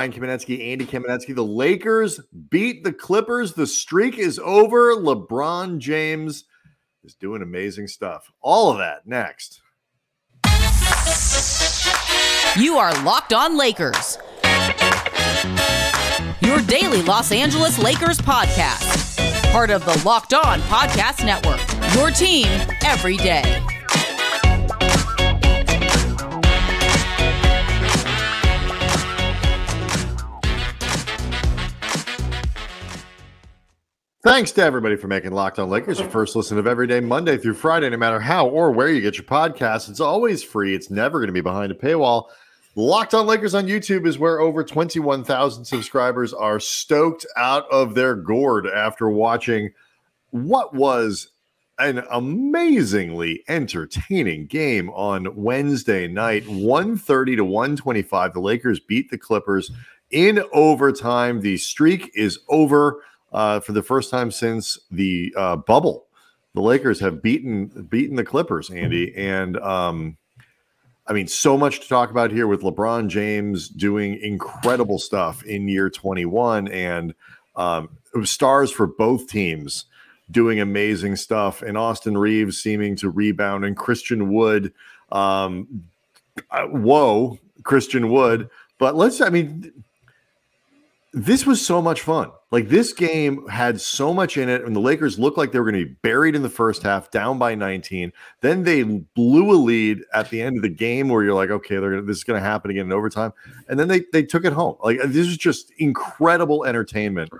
Brian Kamenetzky, Andy Kamenetzky. The Lakers beat the Clippers. The streak is over. LeBron James is doing amazing stuff. All of that next. You are Locked On Lakers. Your daily Los Angeles Lakers podcast. Part of the Locked On Podcast Network. Your team every day. Thanks to everybody for making Locked On Lakers your first listen of every day, Monday through Friday, no matter how or where you get your podcast. It's always free. It's never going to be behind a paywall. Locked On Lakers on YouTube is where over 21,000 subscribers are stoked out of their gourd after watching what was an amazingly entertaining game on Wednesday night, 130 to 125. The Lakers beat the Clippers in overtime. The streak is over uh, for the first time since the uh, bubble. The Lakers have beaten beaten the Clippers, Andy, and um, I mean, so much to talk about here with LeBron James doing incredible stuff in year 21, and um, stars for both teams doing amazing stuff, and Austin Reaves seeming to rebound, and Christian Wood, um, uh, whoa, Christian Wood. But let's, I mean, this was so much fun. Like this game had so much in it, and the Lakers looked like they were going to be buried in the first half, down by 19. Then they blew a lead at the end of the game, where you're like, okay, they're gonna, this is going to happen again in overtime, and then they they took it home. Like this was just incredible entertainment.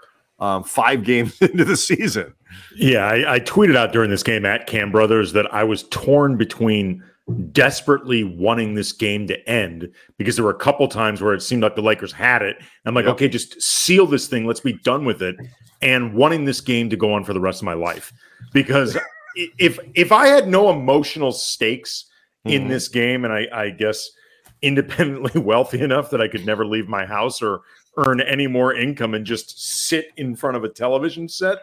Um, five games into the season. Yeah, I, I tweeted out during this game at Cam Brothers that I was torn between desperately wanting this game to end because there were a couple times where it seemed like the Lakers had it. I'm like, yep. okay, just seal this thing. Let's be done with it. And wanting this game to go on for the rest of my life because if if I had no emotional stakes in mm-hmm. this game, and I, I guess independently wealthy enough that I could never leave my house or earn any more income and just sit in front of a television set,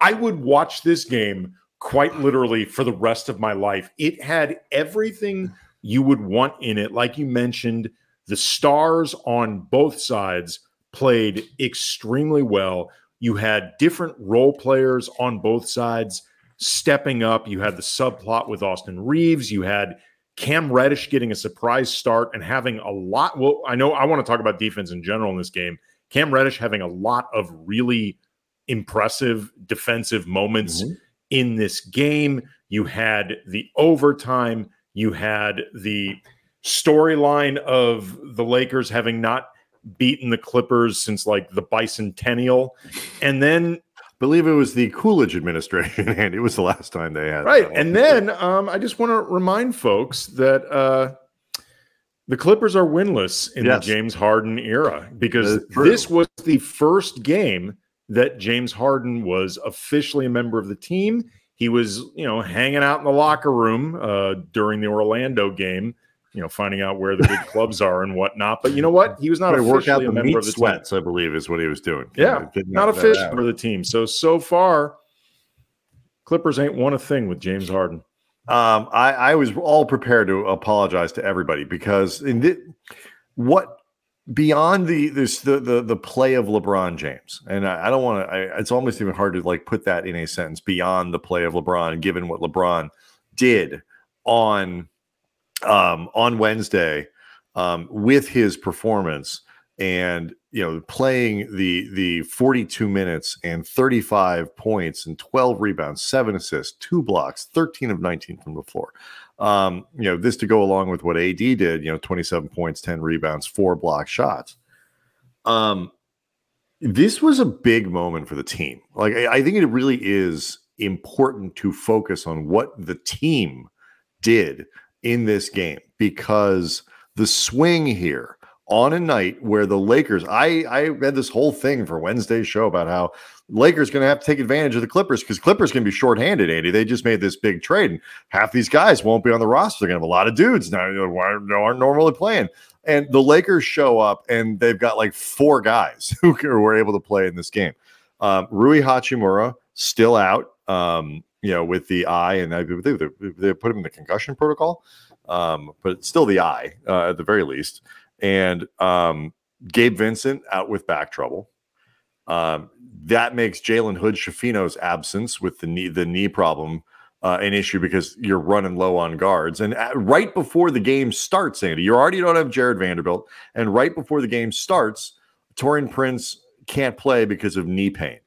I would watch this game quite literally for the rest of my life. It had everything you would want in it. Like you mentioned, the stars on both sides played extremely well. You had different role players on both sides stepping up. You had the subplot with Austin Reaves. You had Cam Reddish getting a surprise start and having a lot. Well, I know I want to talk about defense in general in this game. Cam Reddish having a lot of really impressive defensive moments. Mm-hmm in this game. You had the overtime. You had the storyline of the Lakers having not beaten the Clippers since like the bicentennial. And then believe it was the Coolidge administration, and it was the last time they had right. And then um, I just want to remind folks that uh, the Clippers are winless in yes. the James Harden era because this was the first game that James Harden was officially a member of the team. He was, you know, hanging out in the locker room uh, during the Orlando game, you know, finding out where the big clubs are and whatnot. But you know what? He was not work out a member of the sweats, team. I believe, is what he was doing. Yeah, not a fish for the team. So so far, Clippers ain't won a thing with James Harden. Um, I, I was all prepared to apologize to everybody because in the, what beyond the this the the the play of LeBron James, and I, I don't want to. It's almost even hard to like put that in a sentence beyond the play of LeBron, given what LeBron did on um, on Wednesday um, with his performance and you know playing the the 42 minutes and 35 points and 12 rebounds, seven assists, two blocks, 13 of 19 from the floor. Um, you know, this to go along with what AD did, you know, 27 points, 10 rebounds, four block shots. Um, this was a big moment for the team. Like, I, I think it really is important to focus on what the team did in this game because the swing here on a night where the Lakers, I I read this whole thing for Wednesday's show about how Lakers going to have to take advantage of the Clippers because Clippers can be shorthanded. Andy, they just made this big trade, and half these guys won't be on the roster. They're going to have a lot of dudes now who aren't normally playing. And the Lakers show up, and they've got like four guys who were able to play in this game. Um, Rui Hachimura still out, um, you know, with the eye, and they, they put him in the concussion protocol, um, but still the eye uh, at the very least. And um, Gabe Vincent out with back trouble. Um, that makes Jalen Hood Schifino's absence with the knee the knee problem uh, an issue because you're running low on guards. And at, right before the game starts, Andy, you already don't have Jarred Vanderbilt, and right before the game starts, Taurean Prince can't play because of knee pain.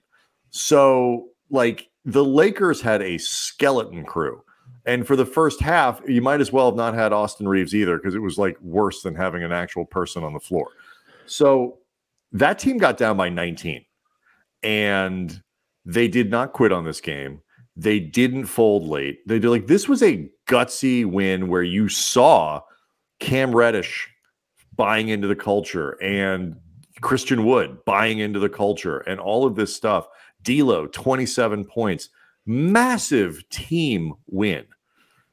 So, like the Lakers had a skeleton crew. And for the first half, you might as well have not had Austin Reaves either because it was like worse than having an actual person on the floor. So that team got down by 19 and they did not quit on this game. They didn't fold late. They did like this was a gutsy win where you saw Cam Reddish buying into the culture and Christian Wood buying into the culture and all of this stuff. D'Lo, 27 points. Massive team win.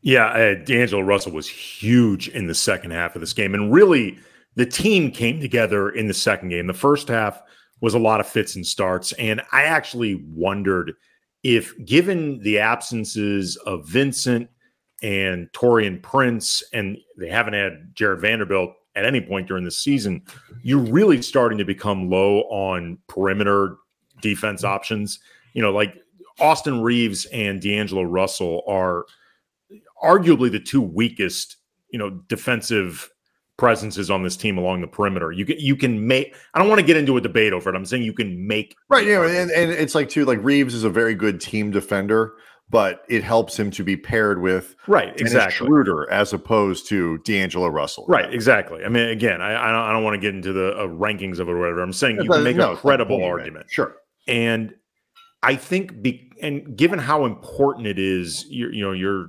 Yeah, uh, D'Angelo Russell was huge in the second half of this game. And really, the team came together in the second game. The first half was a lot of fits and starts. And I actually wondered if, given the absences of Vincent and Taurean Prince, and they haven't had Jarred Vanderbilt at any point during the season, you're really starting to become low on perimeter defense options. You know, like Austin Reaves and D'Angelo Russell are arguably the two weakest, you know, defensive presences on this team along the perimeter. You can you can make. I don't want to get into a debate over it. I'm saying you can make right. Yeah, and, and it's like too like Reaves is a very good team defender, but it helps him to be paired with right exactly Schroeder as opposed to D'Angelo Russell. Right, exactly. I mean, again, I I don't, I don't want to get into the uh, rankings of it or whatever. I'm saying you can make no, a credible argument. Sure, and I think be, and given how important it is, you you know your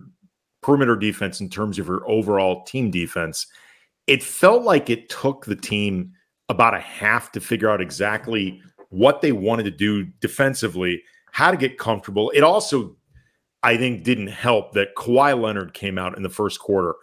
perimeter defense in terms of your overall team defense it felt like it took the team about a half to figure out exactly what they wanted to do defensively, how to get comfortable. It also, I think, didn't help that Kawhi Leonard came out in the first quarter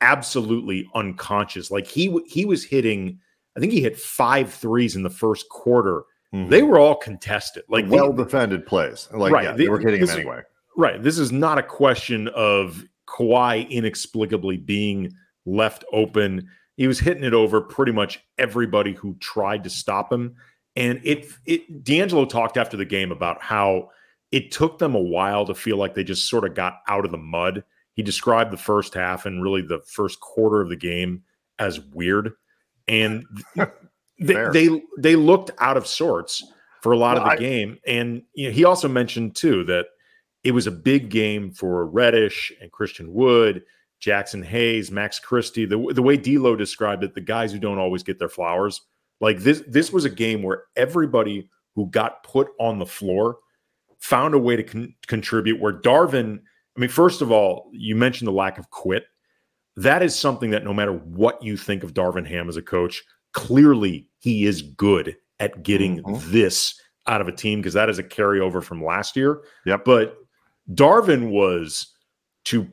absolutely unconscious. Like he he was hitting, I think he hit five threes in the first quarter. Mm-hmm. They were all contested, like well defended plays. Like right, yeah, they, they were hitting him anyway. Right. This is not a question of Kawhi inexplicably being left open. He was hitting it over pretty much everybody who tried to stop him. And it, it D'Angelo talked after the game about how it took them a while to feel like they just sort of got out of the mud. He described the first half and really the first quarter of the game as weird. And they, they they looked out of sorts for a lot well, of the I, game. And you know, he also mentioned too that it was a big game for Reddish and Christian Wood Jaxson Hayes, Max Christie, the, the way D'Lo described it, the guys who don't always get their flowers. Like this, this was a game where everybody who got put on the floor found a way to con- contribute. Where Darvin, I mean, first of all, you mentioned the lack of quit. That is something that no matter what you think of Darvin Ham as a coach, clearly he is good at getting mm-hmm. this out of a team because that is a carryover from last year. Yep. But Darvin was to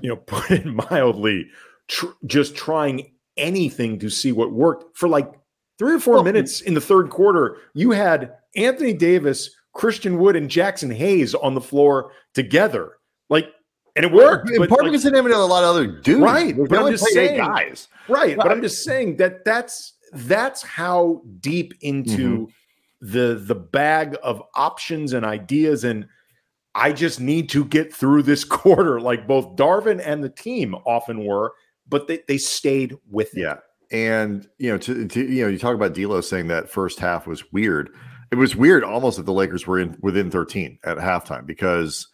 you know, put it mildly, tr- just trying anything to see what worked for like three or four well, minutes in the third quarter. You had Anthony Davis, Christian Wood, and Jaxson Hayes on the floor together. Like, and it worked. In part like, because they didn't have a lot of other dudes. Right. But I'm just saying, guys. Right. But I'm just saying that that's that's how deep into mm-hmm. the the bag of options and ideas and I just need to get through this quarter, like both Darvin and the team often were, but they, they stayed with it. Yeah. And you know, to, to you know, you talk about D'Lo saying that first half was weird. It was weird almost that the Lakers were in within 13 at halftime because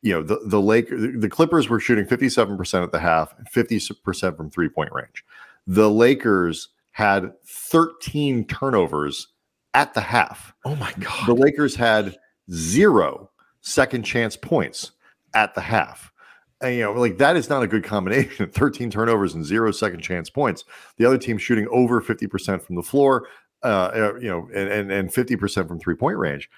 you know the the Lake the Clippers were shooting 57% at the half, 50% from three point range. The Lakers had 13 turnovers at the half. Oh my god. The Lakers had zero second chance points at the half. And, you know, like that is not a good combination. 13 turnovers and zero second chance points. The other team shooting over 50% from the floor, uh, uh, you know, and, and, and 50% from three point range.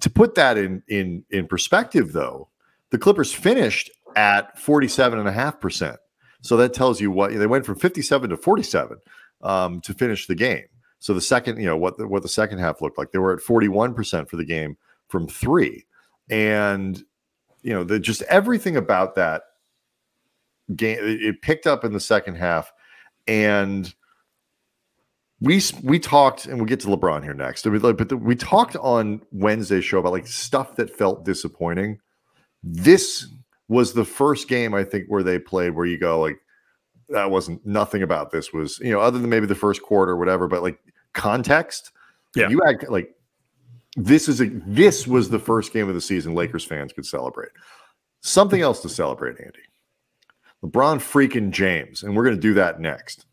To put that in, in, in perspective, though, the Clippers finished at 47.5%. So that tells you what they went from 57 to 47 um, to finish the game. So the second, you know, what the, what the second half looked like, they were at 41% for the game from three and you know the just everything about that game it picked up in the second half and we we talked, and we'll get to LeBron here next. But we talked on Wednesday's show about like stuff that felt disappointing. This was the first game I think where they played where you go like that wasn't nothing about this was you know other than maybe the first quarter or whatever, but like context. Yeah, you had like this is a this was the first game of the season Lakers fans could celebrate. Something else to celebrate, Andy. LeBron freaking James, and we're going to do that next.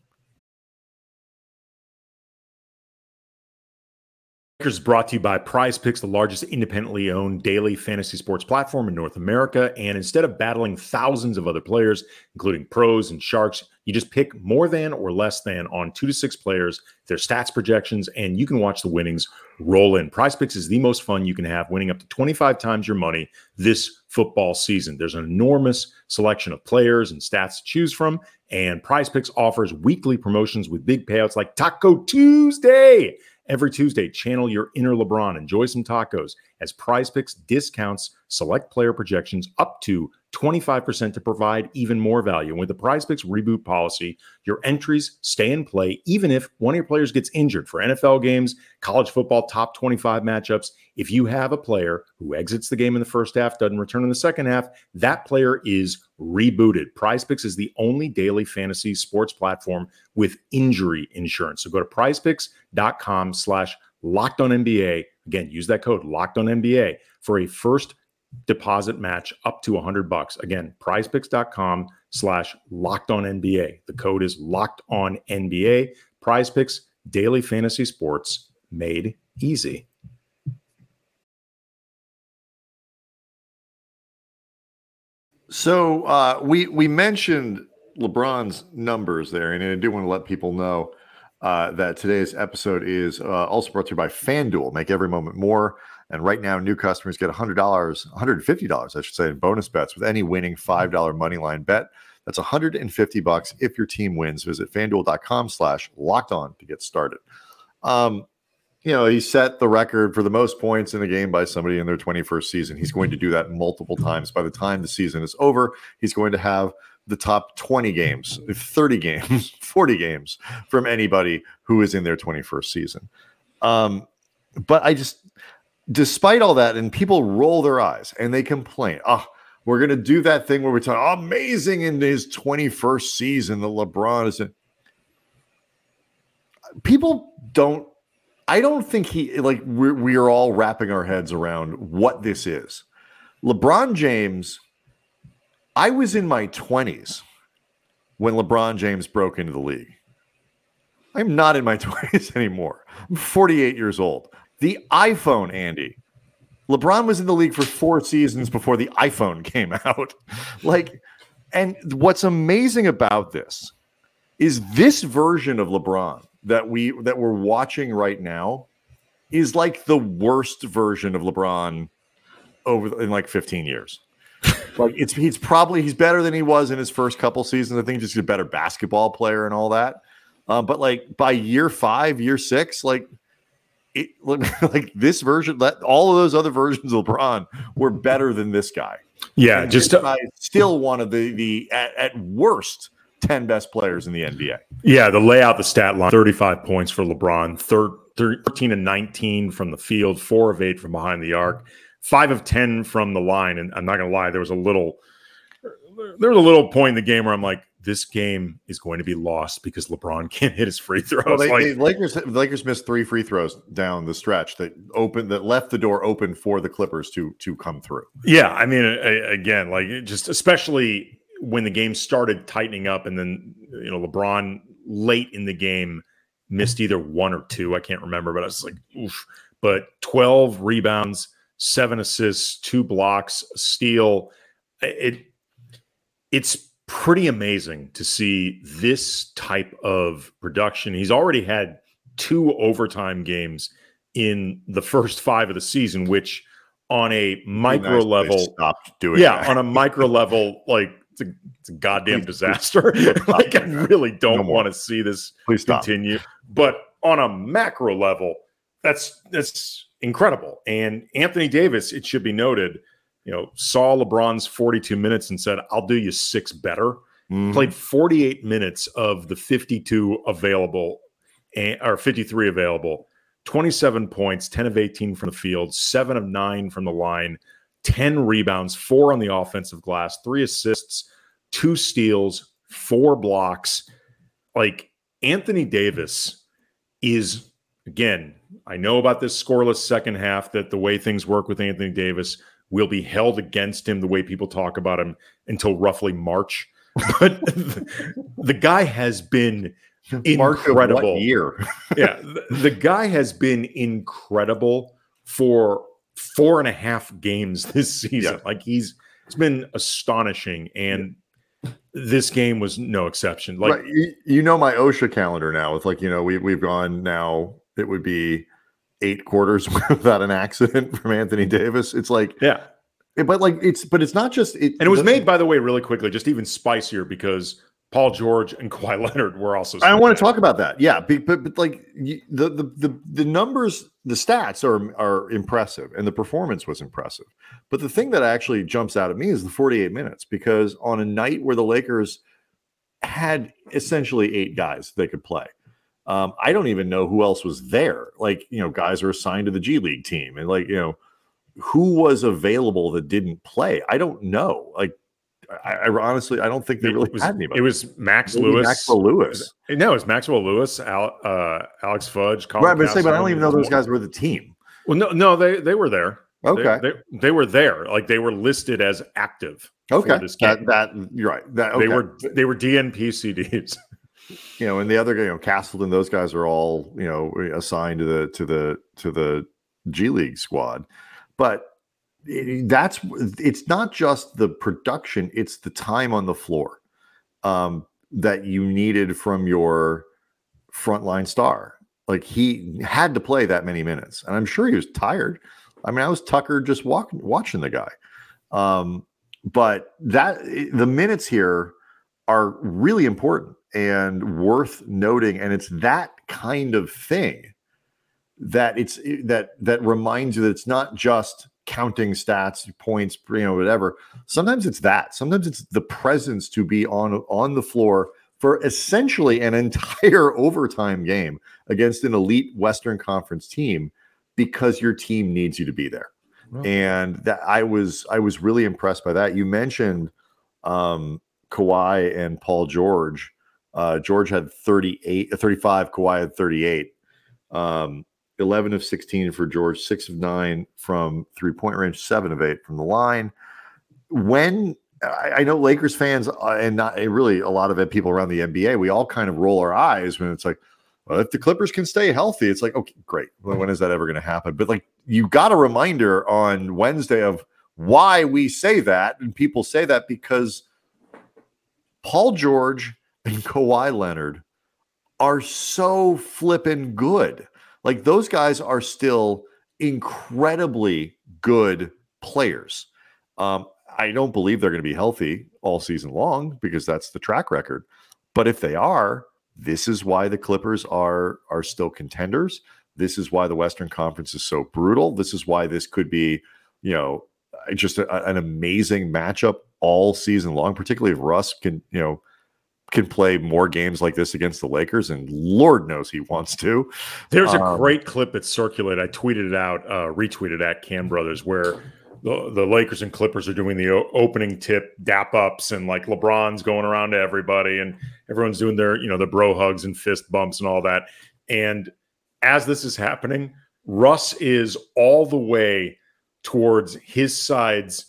Lakers brought to you by Prize Picks, the largest independently owned daily fantasy sports platform in North America. And instead of battling thousands of other players, including pros and sharks, you just pick more than or less than on two to six players, their stats projections, and you can watch the winnings roll in. Prize Picks is the most fun you can have, winning up to 25 times your money this football season. There's an enormous selection of players and stats to choose from, and Prize Picks offers weekly promotions with big payouts like Taco Tuesday Every Tuesday, channel your inner LeBron. Enjoy some tacos as Prize Picks discounts select player projections up to 25% to provide even more value. And with the Prize Picks reboot policy, your entries stay in play even if one of your players gets injured for NFL games, college football top 25 matchups. If you have a player who exits the game in the first half, doesn't return in the second half, that player is rebooted. Prize Picks is the only daily fantasy sports platform with injury insurance. So go to prizepicks.com slash locked on NBA. Again, use that code locked on NBA for a first deposit match up to 100 bucks. Again, prizepicks.com slash locked on NBA. The code is locked on NBA. Prize Picks, daily fantasy sports made easy. So uh, we we mentioned LeBron's numbers there, and I do want to let people know uh, that today's episode is uh, also brought to you by FanDuel. Make every moment more. And right now, new customers get $100, $150, I should say, in bonus bets with any winning $5 money line bet. That's 150 bucks if your team wins. Visit fanduel.com slash locked on to get started. Um, you know, he set the record for the most points in a game by somebody in their 21st season. He's going to do that multiple times. By the time the season is over, he's going to have the top 20 games, 30 games, 40 games from anybody who is in their 21st season. Um, but I just, despite all that, and people roll their eyes and they complain, oh, we're going to do that thing where we talk amazing in his 21st season that LeBron is in. People don't, I don't think he, like, we're, we are all wrapping our heads around what this is. LeBron James, I was in my 20s when LeBron James broke into the league. I'm not in my 20s anymore. I'm 48 years old. The iPhone, Andy. LeBron was in the league for four seasons before the iPhone came out. like, and what's amazing about this is this version of LeBron that we that we're watching right now is like the worst version of LeBron over in like 15 years. Like it's he's probably he's better than he was in his first couple seasons. I think just a better basketball player and all that. Um, but like by year five, year six, like it like this version, let all of those other versions of LeBron were better than this guy. Yeah, and just to, still one of the the at, at, worst 10 best players in the NBA. Yeah, the layout, the stat line 35 points for LeBron, third, 13 and 19 from the field, four of eight from behind the arc, five of 10 from the line. And I'm not going to lie, there was a little, there was a little point in the game where I'm like, this game is going to be lost because LeBron can't hit his free throws. Well, they, like, they, Lakers Lakers missed three free throws down the stretch that opened that left the door open for the Clippers to to come through. Yeah, I mean, again, like just especially when the game started tightening up, and then you know LeBron late in the game missed either one or two. I can't remember, but I was like, oof. But twelve rebounds, seven assists, two blocks, steal. It it's pretty amazing to see this type of production. He's already had two overtime games in the first five of the season, which on a micro nice level stopped doing yeah that. on a micro level like it's a, it's a goddamn disaster like i really don't no want to see this Please continue stop. but on a macro level that's that's incredible and anthony davis it should be noted you know, saw LeBron's 42 minutes and said, I'll do you six better. Mm-hmm. Played 48 minutes of the 52 available or 53 available. 27 points, 10 of 18 from the field, 7 of 9 from the line, 10 rebounds, 4 on the offensive glass, 3 assists, 2 steals, 4 blocks. Like Anthony Davis is again, I know about this scoreless second half that the way things work with Anthony Davis will be held against him the way people talk about him until roughly March. But the, the guy has been incredible. year. yeah, the, the guy has been incredible for four and a half games this season. Yeah. Like he's it's been astonishing, and this game was no exception. Like right. You, you know my OSHA calendar now. It's like, you know, we, we've gone now, it would be eight quarters without an accident from Anthony Davis. It's like, yeah, eh, but like, it's, but it's not just, it, and it was made by the way really quickly, just even spicier because Paul George and Kawhi Leonard were also. I want to talk about that. Yeah, but but like the, the the the numbers, the stats are are impressive, and the performance was impressive. But the thing that actually jumps out at me is the 48 minutes, because on a night where the Lakers had essentially eight guys they could play, um, I don't even know who else was there. Like you know, guys are assigned to the G League team, and like you know, who was available that didn't play? I don't know. Like I, I honestly, I don't think they really was, had anybody. it was Max Maybe Lewis. Maxwell Lewis. No, it was Maxwell Lewis, Al, uh, Alex Fudge, Colin Right, but say, but I don't even know those guys were the team. Well, no, no, they they were there. Okay, they, they, were there. Like they were listed as active. okay, this that game. that you're right. That okay. They were they were DNP CDs. you know, and the other you know, Castleton, those guys are all you know assigned to the to the to the G League squad, but that's it's not just the production; it's the time on the floor um, that you needed from your frontline star. Like he had to play that many minutes, and I'm sure he was tired. I mean, I was Tucker just walking, watching the guy. Um, but that the minutes here are really important and worth noting, and it's that kind of thing that it's that that reminds you that it's not just counting stats, points, you know, whatever. Sometimes it's that. Sometimes it's the presence to be on on the floor for essentially an entire overtime game against an elite Western Conference team because your team needs you to be there. Well- And that I was I was really impressed by that. You mentioned um Kawhi and Paul George. Uh George had 38 uh, 35, Kawhi had 38. Um 11 of 16 for George, 6 of 9 from three-point range, 7 of 8 from the line. When I, I know Lakers fans uh, and not really a lot of people around the NBA, we all kind of roll our eyes when it's like, well, if the Clippers can stay healthy, it's like, okay, great. When is that ever going to happen? But like, you got a reminder on Wednesday of why we say that, and people say that because Paul George and Kawhi Leonard are so flippin' good. Like those guys are still incredibly good players. Um, I don't believe they're going to be healthy all season long because that's the track record. But if they are, this is why the Clippers are are still contenders. This is why the Western Conference is so brutal. This is why this could be, you know, just a, an amazing matchup all season long. Particularly if Russ can, you know, can play more games like this against the Lakers, and Lord knows he wants to. There's a Um, great clip that circulated. I tweeted it out, uh, retweeted at Cam Brothers, where the, the Lakers and Clippers are doing the o- opening tip dap ups, and like LeBron's going around to everybody, and everyone's doing their you know the bro hugs and fist bumps and all that. And as this is happening, Russ is all the way towards his side's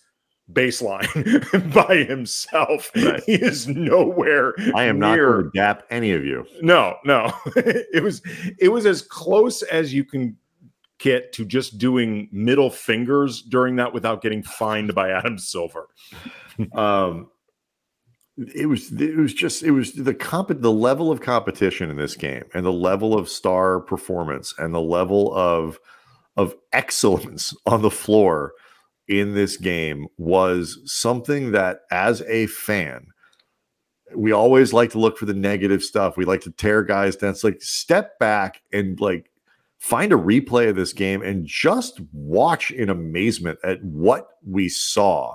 baseline by himself. Right. He is nowhere. I am not near going to dap any of you. no, no. it was it was as close as you can get to just doing middle fingers during that without getting fined by Adam Silver. um it was it was just it was the comp the level of competition in this game and the level of star performance and the level of of excellence on the floor in this game was something that as a fan we always like to look for the negative stuff we like to tear guys down it's like step back and like find a replay of this game and just watch in amazement at what we saw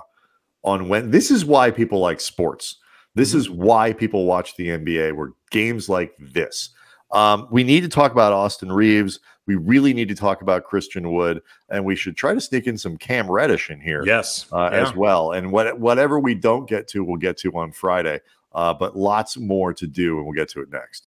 on when this is why people like sports. This mm-hmm. is why people watch the NBA where games like this. Um, we need to talk about Austin Reaves. We really need to talk about Christian Wood, and we should try to sneak in some Cam Reddish in here Yes. uh, Yeah. as well. And what, whatever we don't get to, we'll get to on Friday. Uh, but lots more to do, and we'll get to it next.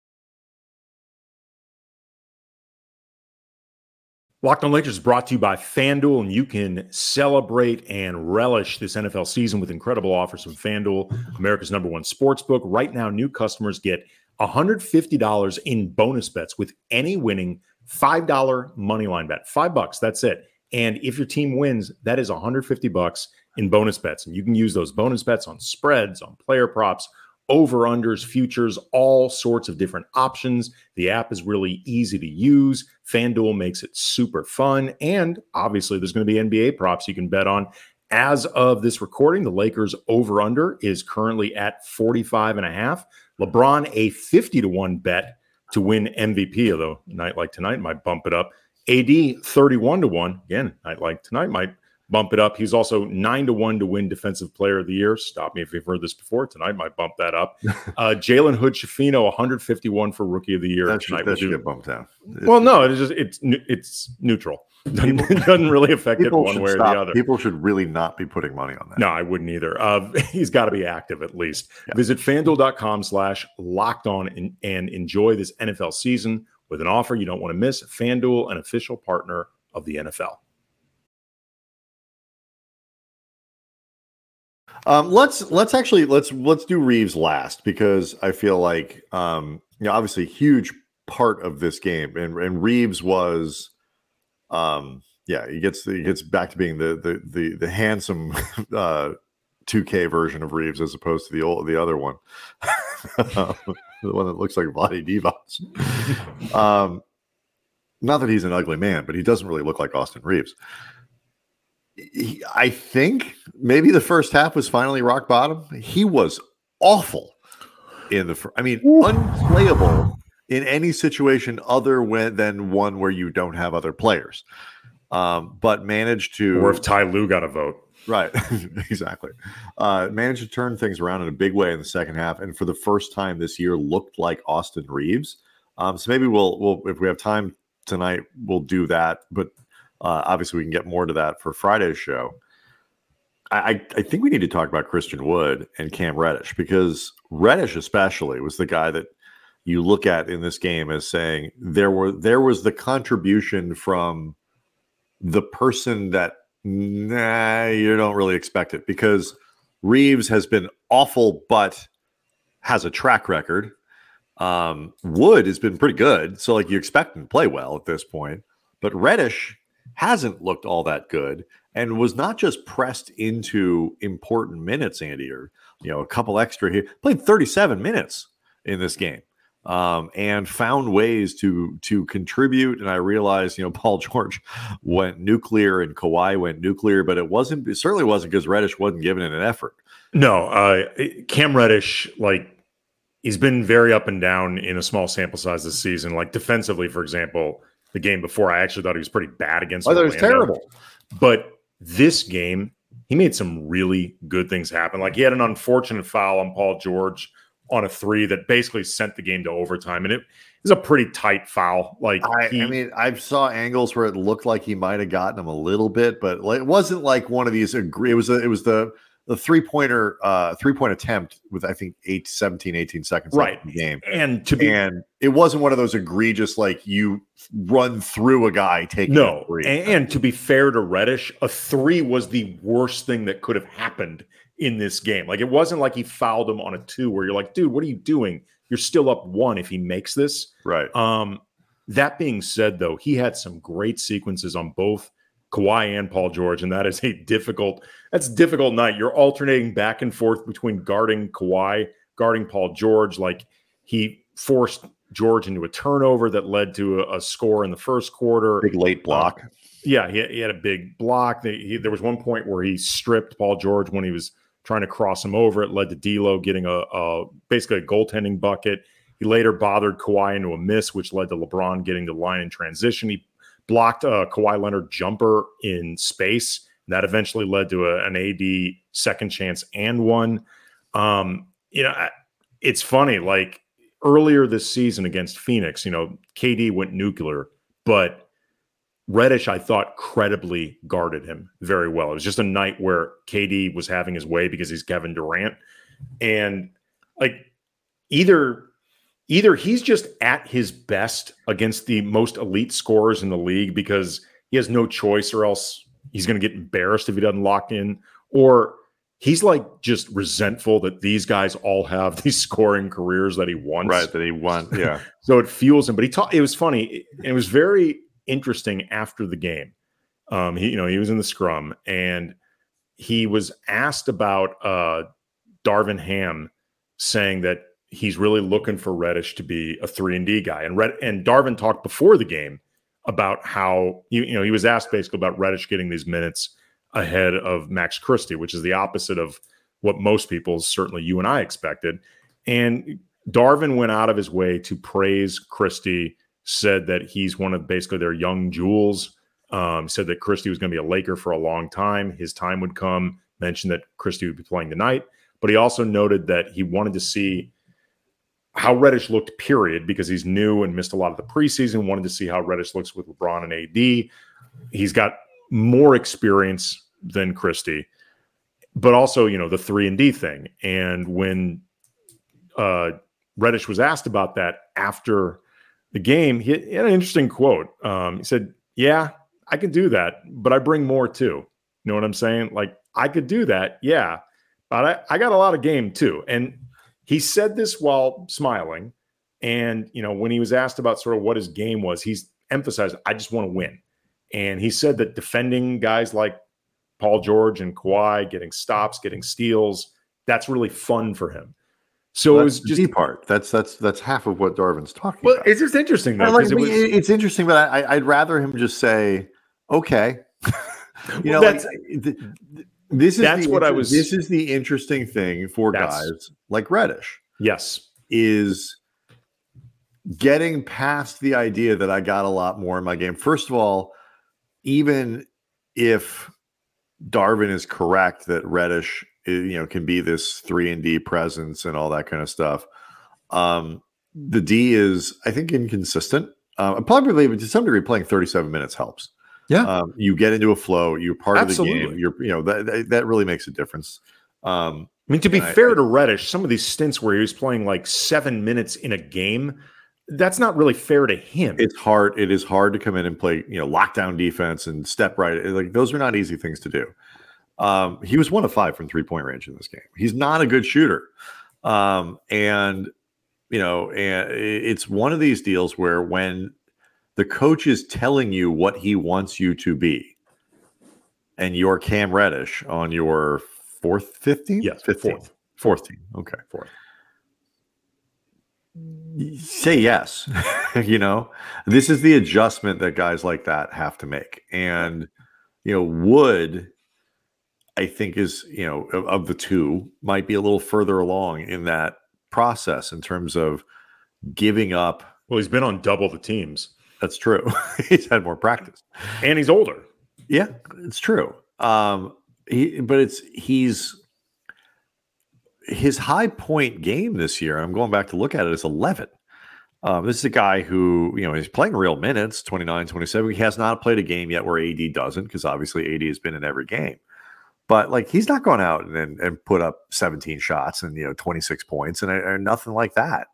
Locked on Lakers is brought to you by FanDuel, and you can celebrate and relish this NFL season with incredible offers from FanDuel, America's number one sports book. Right now, new customers get $150 in bonus bets with any winning $5 money line bet. Five bucks, that's it. And if your team wins, that is 150 bucks in bonus bets. And you can use those bonus bets on spreads, on player props, over unders, futures, all sorts of different options. The app is really easy to use. FanDuel makes it super fun. And obviously, there's going to be NBA props you can bet on. As of this recording, the Lakers over under is currently at 45 and a half. LeBron, a 50 to 1 bet to win MVP, although night like tonight might bump it up. AD 31 to 1. Again, night like tonight might bump it up. He's also 9 to 1 to win Defensive Player of the Year. Stop me if you've heard this before. Tonight might bump that up. Uh, Jalen Hood Schifino 151 for Rookie of the Year. That should, Tonight that will should get bumped down. well, no, it's just it's it's neutral. Doesn't, doesn't really affect it one should way or the other. People should really not be putting money on that. No, I wouldn't either. Uh, he's got to be active at least. Visit fanduel.com slash locked on and, and enjoy this NFL season with an offer you don't want to miss. FanDuel, an official partner of the NFL. Um, let's let's actually let's let's do Reaves last because I feel like um, you know obviously huge part of this game and and Reaves was um yeah he gets he gets back to being the the the, the handsome uh 2K version of Reaves as opposed to the old the other one the one that looks like Vlade Divac. um, not that he's an ugly man, but he doesn't really look like Austin Reaves he, I think maybe the first half was finally rock bottom. He was awful in the. fir- I mean, unplayable in any situation other when, than one where you don't have other players. Um, but managed to Or if Ty Lue got a vote. Right, exactly. Uh, managed to turn things around in a big way in the second half, and for the first time this year, looked like Austin Reaves. Um, so maybe we'll, we'll, if we have time tonight, we'll do that. But uh, obviously, we can get more to that for Friday's show. I, I think we need to talk about Christian Wood and Cam Reddish because Reddish, especially, was the guy that you look at in this game as saying there were there was the contribution from the person that nah you don't really expect it because Reaves has been awful but has a track record. Um, Wood has been pretty good, so like you expect him to play well at this point, but Reddish hasn't looked all that good and was not just pressed into important minutes, Andy, or you know, a couple extra here. Played 37 minutes in this game. Um, and found ways to to contribute. And I realized, you know, Paul George went nuclear and Kawhi went nuclear, but it wasn't. It certainly wasn't because Reddish wasn't giving it an effort. No, uh, Cam Reddish, like, he's been very up and down in a small sample size this season. Like, defensively, for example, the game before, I actually thought he was pretty bad against I thought it was terrible. But this game, he made some really good things happen. Like, he had an unfortunate foul on Paul George on a three that basically sent the game to overtime. And it was a pretty tight foul. Like, I, he, I mean, I saw angles where it looked like he might have gotten him a little bit, but it wasn't like one of these agree. It was a, it was the the three pointer uh three point attempt with I think 8 17 18 seconds left Right. in the game. and to be And it wasn't one of those egregious like you run through a guy taking No, a three. and, and to be fair to Reddish, a three was the worst thing that could have happened in this game. Like it wasn't like he fouled him on a two where you're like, dude, what are you doing? You're still up one if he makes this. right. Um, that being said, though, he had some great sequences on both Kawhi and Paul George, and that is a difficult. That's a difficult night. You're alternating back and forth between guarding Kawhi, guarding Paul George. Like he forced George into a turnover that led to a, a score in the first quarter. Big late uh, block. Yeah, he, he had a big block. They, he, there was one point where he stripped Paul George when he was trying to cross him over. It led to D'Lo getting a, a basically a goaltending bucket. He later bothered Kawhi into a miss, which led to LeBron getting the line in transition. He blocked a Kawhi Leonard jumper in space. That eventually led to a, an AD second chance and one. Um, you know, it's funny. Like earlier this season against Phoenix, you know, KD went nuclear, but Reddish, I thought, credibly guarded him very well. It was just a night where KD was having his way because he's Kevin Durant. And like either either he's just at his best against the most elite scorers in the league because he has no choice or else he's going to get embarrassed if he doesn't lock in or he's like just resentful that these guys all have these scoring careers that he wants. Right that he won yeah. So it fuels him but he taught it was funny it was very interesting after the game. Um he you know he was in the scrum and he was asked about uh darvin ham saying that he's really looking for Reddish to be a three and D guy. And Red and Darvin talked before the game about how you, you know he was asked basically about Reddish getting these minutes ahead of Max Christie, which is the opposite of what most people, certainly you and I, expected. And Darvin went out of his way to praise Christie, said that he's one of basically their young jewels. Um, said that Christie was going to be a Laker for a long time. His time would come. Mentioned that Christie would be playing tonight, but he also noted that he wanted to see how Reddish looked, period, because he's new and missed a lot of the preseason. Wanted to see how Reddish looks with LeBron and AD. He's got more experience than Christie, but also, you know, the three and D thing. And when uh, Reddish was asked about that after the game, he had an interesting quote. Um, he said, Yeah, I can do that, but I bring more too. You know what I'm saying? Like, I could do that, yeah, but I, I got a lot of game too. And he said this while smiling. And, you know, when he was asked about sort of what his game was, he's emphasized, I just want to win. And he said that defending guys like Paul George and Kawhi, getting stops, getting steals, that's really fun for him. So well, it was just the part. That's that's that's half of what Darvin's talking well, about. It's just interesting though. Like, it was, it's interesting, but I, would rather him just say, "Okay." you know, like, this is that's what I was. This is the interesting thing for guys like Reddish. Yes, is getting past the idea that I got a lot more in my game. First of all, even if Darvin is correct that Reddish, eh, you know, can be this three and D presence and all that kind of stuff. Um, the D is, I think, inconsistent. Uh, probably, but to some degree, playing 37 minutes helps. Yeah, um, you get into a flow. You're part Absolutely. of the game. You're, you know, that that really makes a difference. Um, I mean, to be fair I, to Reddish, some of these stints where he was playing like seven minutes in a game, that's not really fair to him. It's hard. It is hard to come in and play, you know, lockdown defense and step right. Like those are not easy things to do. Um, he was one of five from three point range in this game. He's not a good shooter, um, and you know, and it's one of these deals where when the coach is telling you what he wants you to be. And you're Cam Reddish on your fourth, 15th? Yes, 15th. Fourth. Fourth team. Okay. Fourth. Say yes. you know, this is the adjustment that guys like that have to make. And, you know, Wood, I think, is, you know, of, of the two, might be a little further along in that process in terms of giving up. Well, he's been on double the teams. That's true. he's had more practice, and he's older. Yeah, it's true. Um, he, but it's he's his high point game this year. I'm going back to look at it. Is 11. Um, this is a guy who, you know, he's playing real minutes, 29, 27. He has not played a game yet where AD doesn't, because obviously AD has been in every game. But like he's not going out and, and put up 17 shots and you know 26 points and, and nothing like that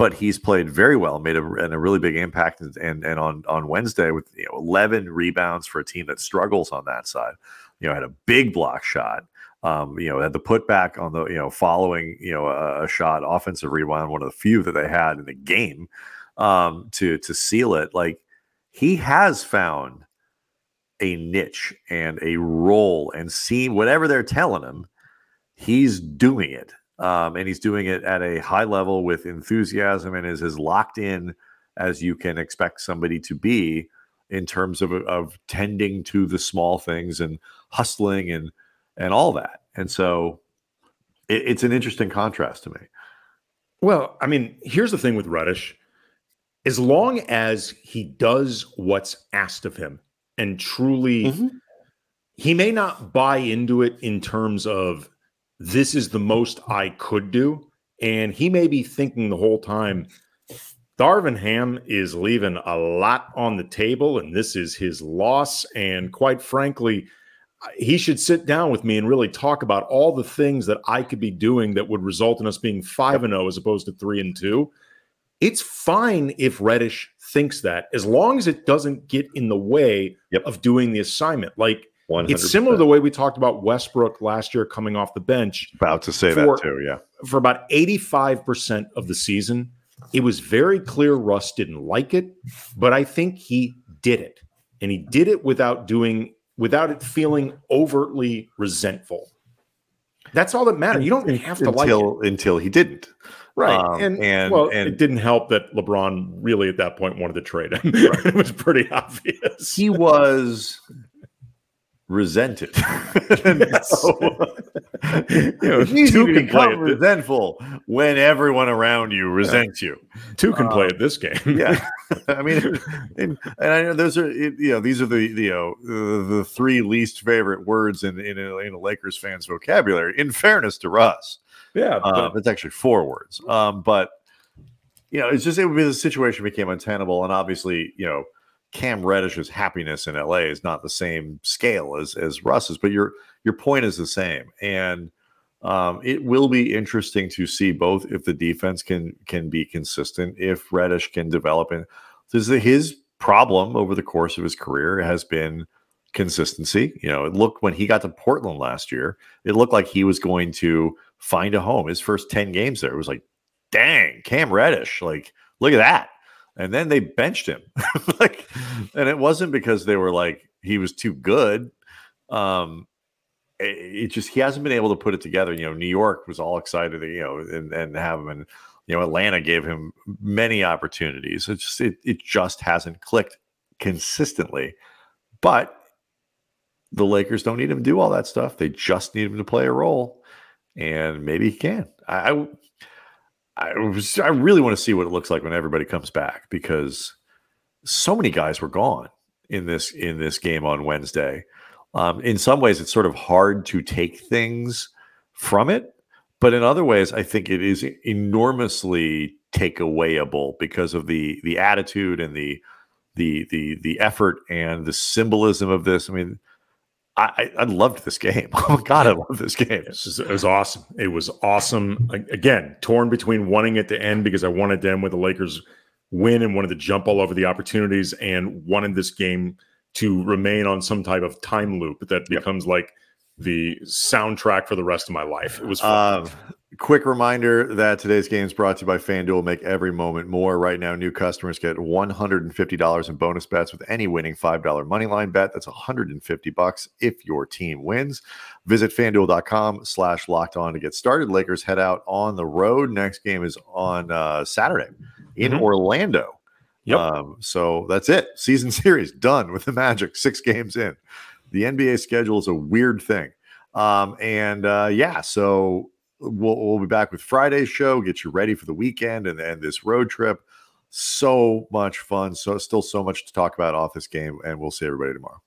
but he's played very well, made a, and a really big impact, and, and and on on Wednesday with you know 11 rebounds for a team that struggles on that side. You know, had a big block shot. Um, you know, had the putback on the you know following you know a, a, shot, offensive rebound, one of the few that they had in the game um, to to seal it. Like he has found a niche and a role and seen whatever they're telling him, he's doing it um, and he's doing it at a high level with enthusiasm and is as locked in as you can expect somebody to be in terms of, of tending to the small things and hustling and and all that. And so it, it's an interesting contrast to me. Well, I mean, here's the thing with Reddish. As long as he does what's asked of him and truly mm-hmm. he may not buy into it in terms of this is the most I could do. And he may be thinking the whole time, Darvin Ham is leaving a lot on the table, and this is his loss. And quite frankly, he should sit down with me and really talk about all the things that I could be doing that would result in us being five and zero as opposed to three and two. It's fine if Reddish thinks that, as long as it doesn't get in the way Yep. of doing the assignment. Like 100%. it's similar to the way we talked about Westbrook last year coming off the bench about to say for- that too. Yeah. for about 85% of the season. It was very clear Russ didn't like it, but I think he did it. And he did it without doing without it feeling overtly resentful. That's all that matters. You don't have to like it. until until he didn't. Right. Um, and, and- well, and- it didn't help that LeBron really at that point wanted to trade him. Right. it was pretty obvious. He was resented. Yes. So, You know, two can play become at thi- resentful when everyone around you resents you. Two can play at this game. Yeah, I mean, and, and I know those are you know these are the you know the, the three least favorite words in in a, in a Lakers fans vocabulary. In fairness to Russ, yeah. but- um, it's actually four words. Um, but you know, it's just it would be the situation became untenable, and obviously, you know, Cam Reddish's happiness in LA is not the same scale as as Russ's, but your your point is the same, and um, it will be interesting to see both if the defense can can be consistent, if Reddish can develop, and this is his problem over the course of his career has been consistency. You know, it looked when he got to Portland last year, it looked like he was going to find a home. His first 10 games there was like, dang, Cam Reddish, like, look at that. And then they benched him. like, and it wasn't because they were like he was too good. Um, it, it just he hasn't been able to put it together. You know, New York was all excited, you know, and, and have him and you know, Atlanta gave him many opportunities. It just it, it just hasn't clicked consistently. But the Lakers don't need him to do all that stuff. They just need him to play a role, and maybe he can. I, I, I, was, I really want to see what it looks like when everybody comes back because so many guys were gone in this in this game on Wednesday. Um, in some ways, it's sort of hard to take things from it, but in other ways, I think it is enormously takeawayable because of the the attitude and the the the the effort and the symbolism of this. I mean, I, I I loved this game. Oh my god, I love this game. It was, it was awesome. It was awesome. Again, torn between wanting it to end because I wanted to end with the Lakers win and wanted to jump all over the opportunities and wanted this game to remain on some type of time loop that Yep. becomes like the soundtrack for the rest of my life. It was fun. Um, Quick reminder that today's game is brought to you by FanDuel. Make every moment more. Right now, new customers get $150 in bonus bets with any winning $5 money line bet. That's 150 bucks if your team wins. Visit fanduel.com slash locked on to get started. Lakers head out on the road. Next game is on uh, Saturday in Mhm. Orlando. Yep. Um, so that's it. Season series done with the Magic. Six games in. The NBA schedule is a weird thing. Um, and uh, yeah, so we'll, we'll be back with Friday's show, get you ready for the weekend and, and this road trip. So much fun. So still so much to talk about off this game, and we'll see everybody tomorrow.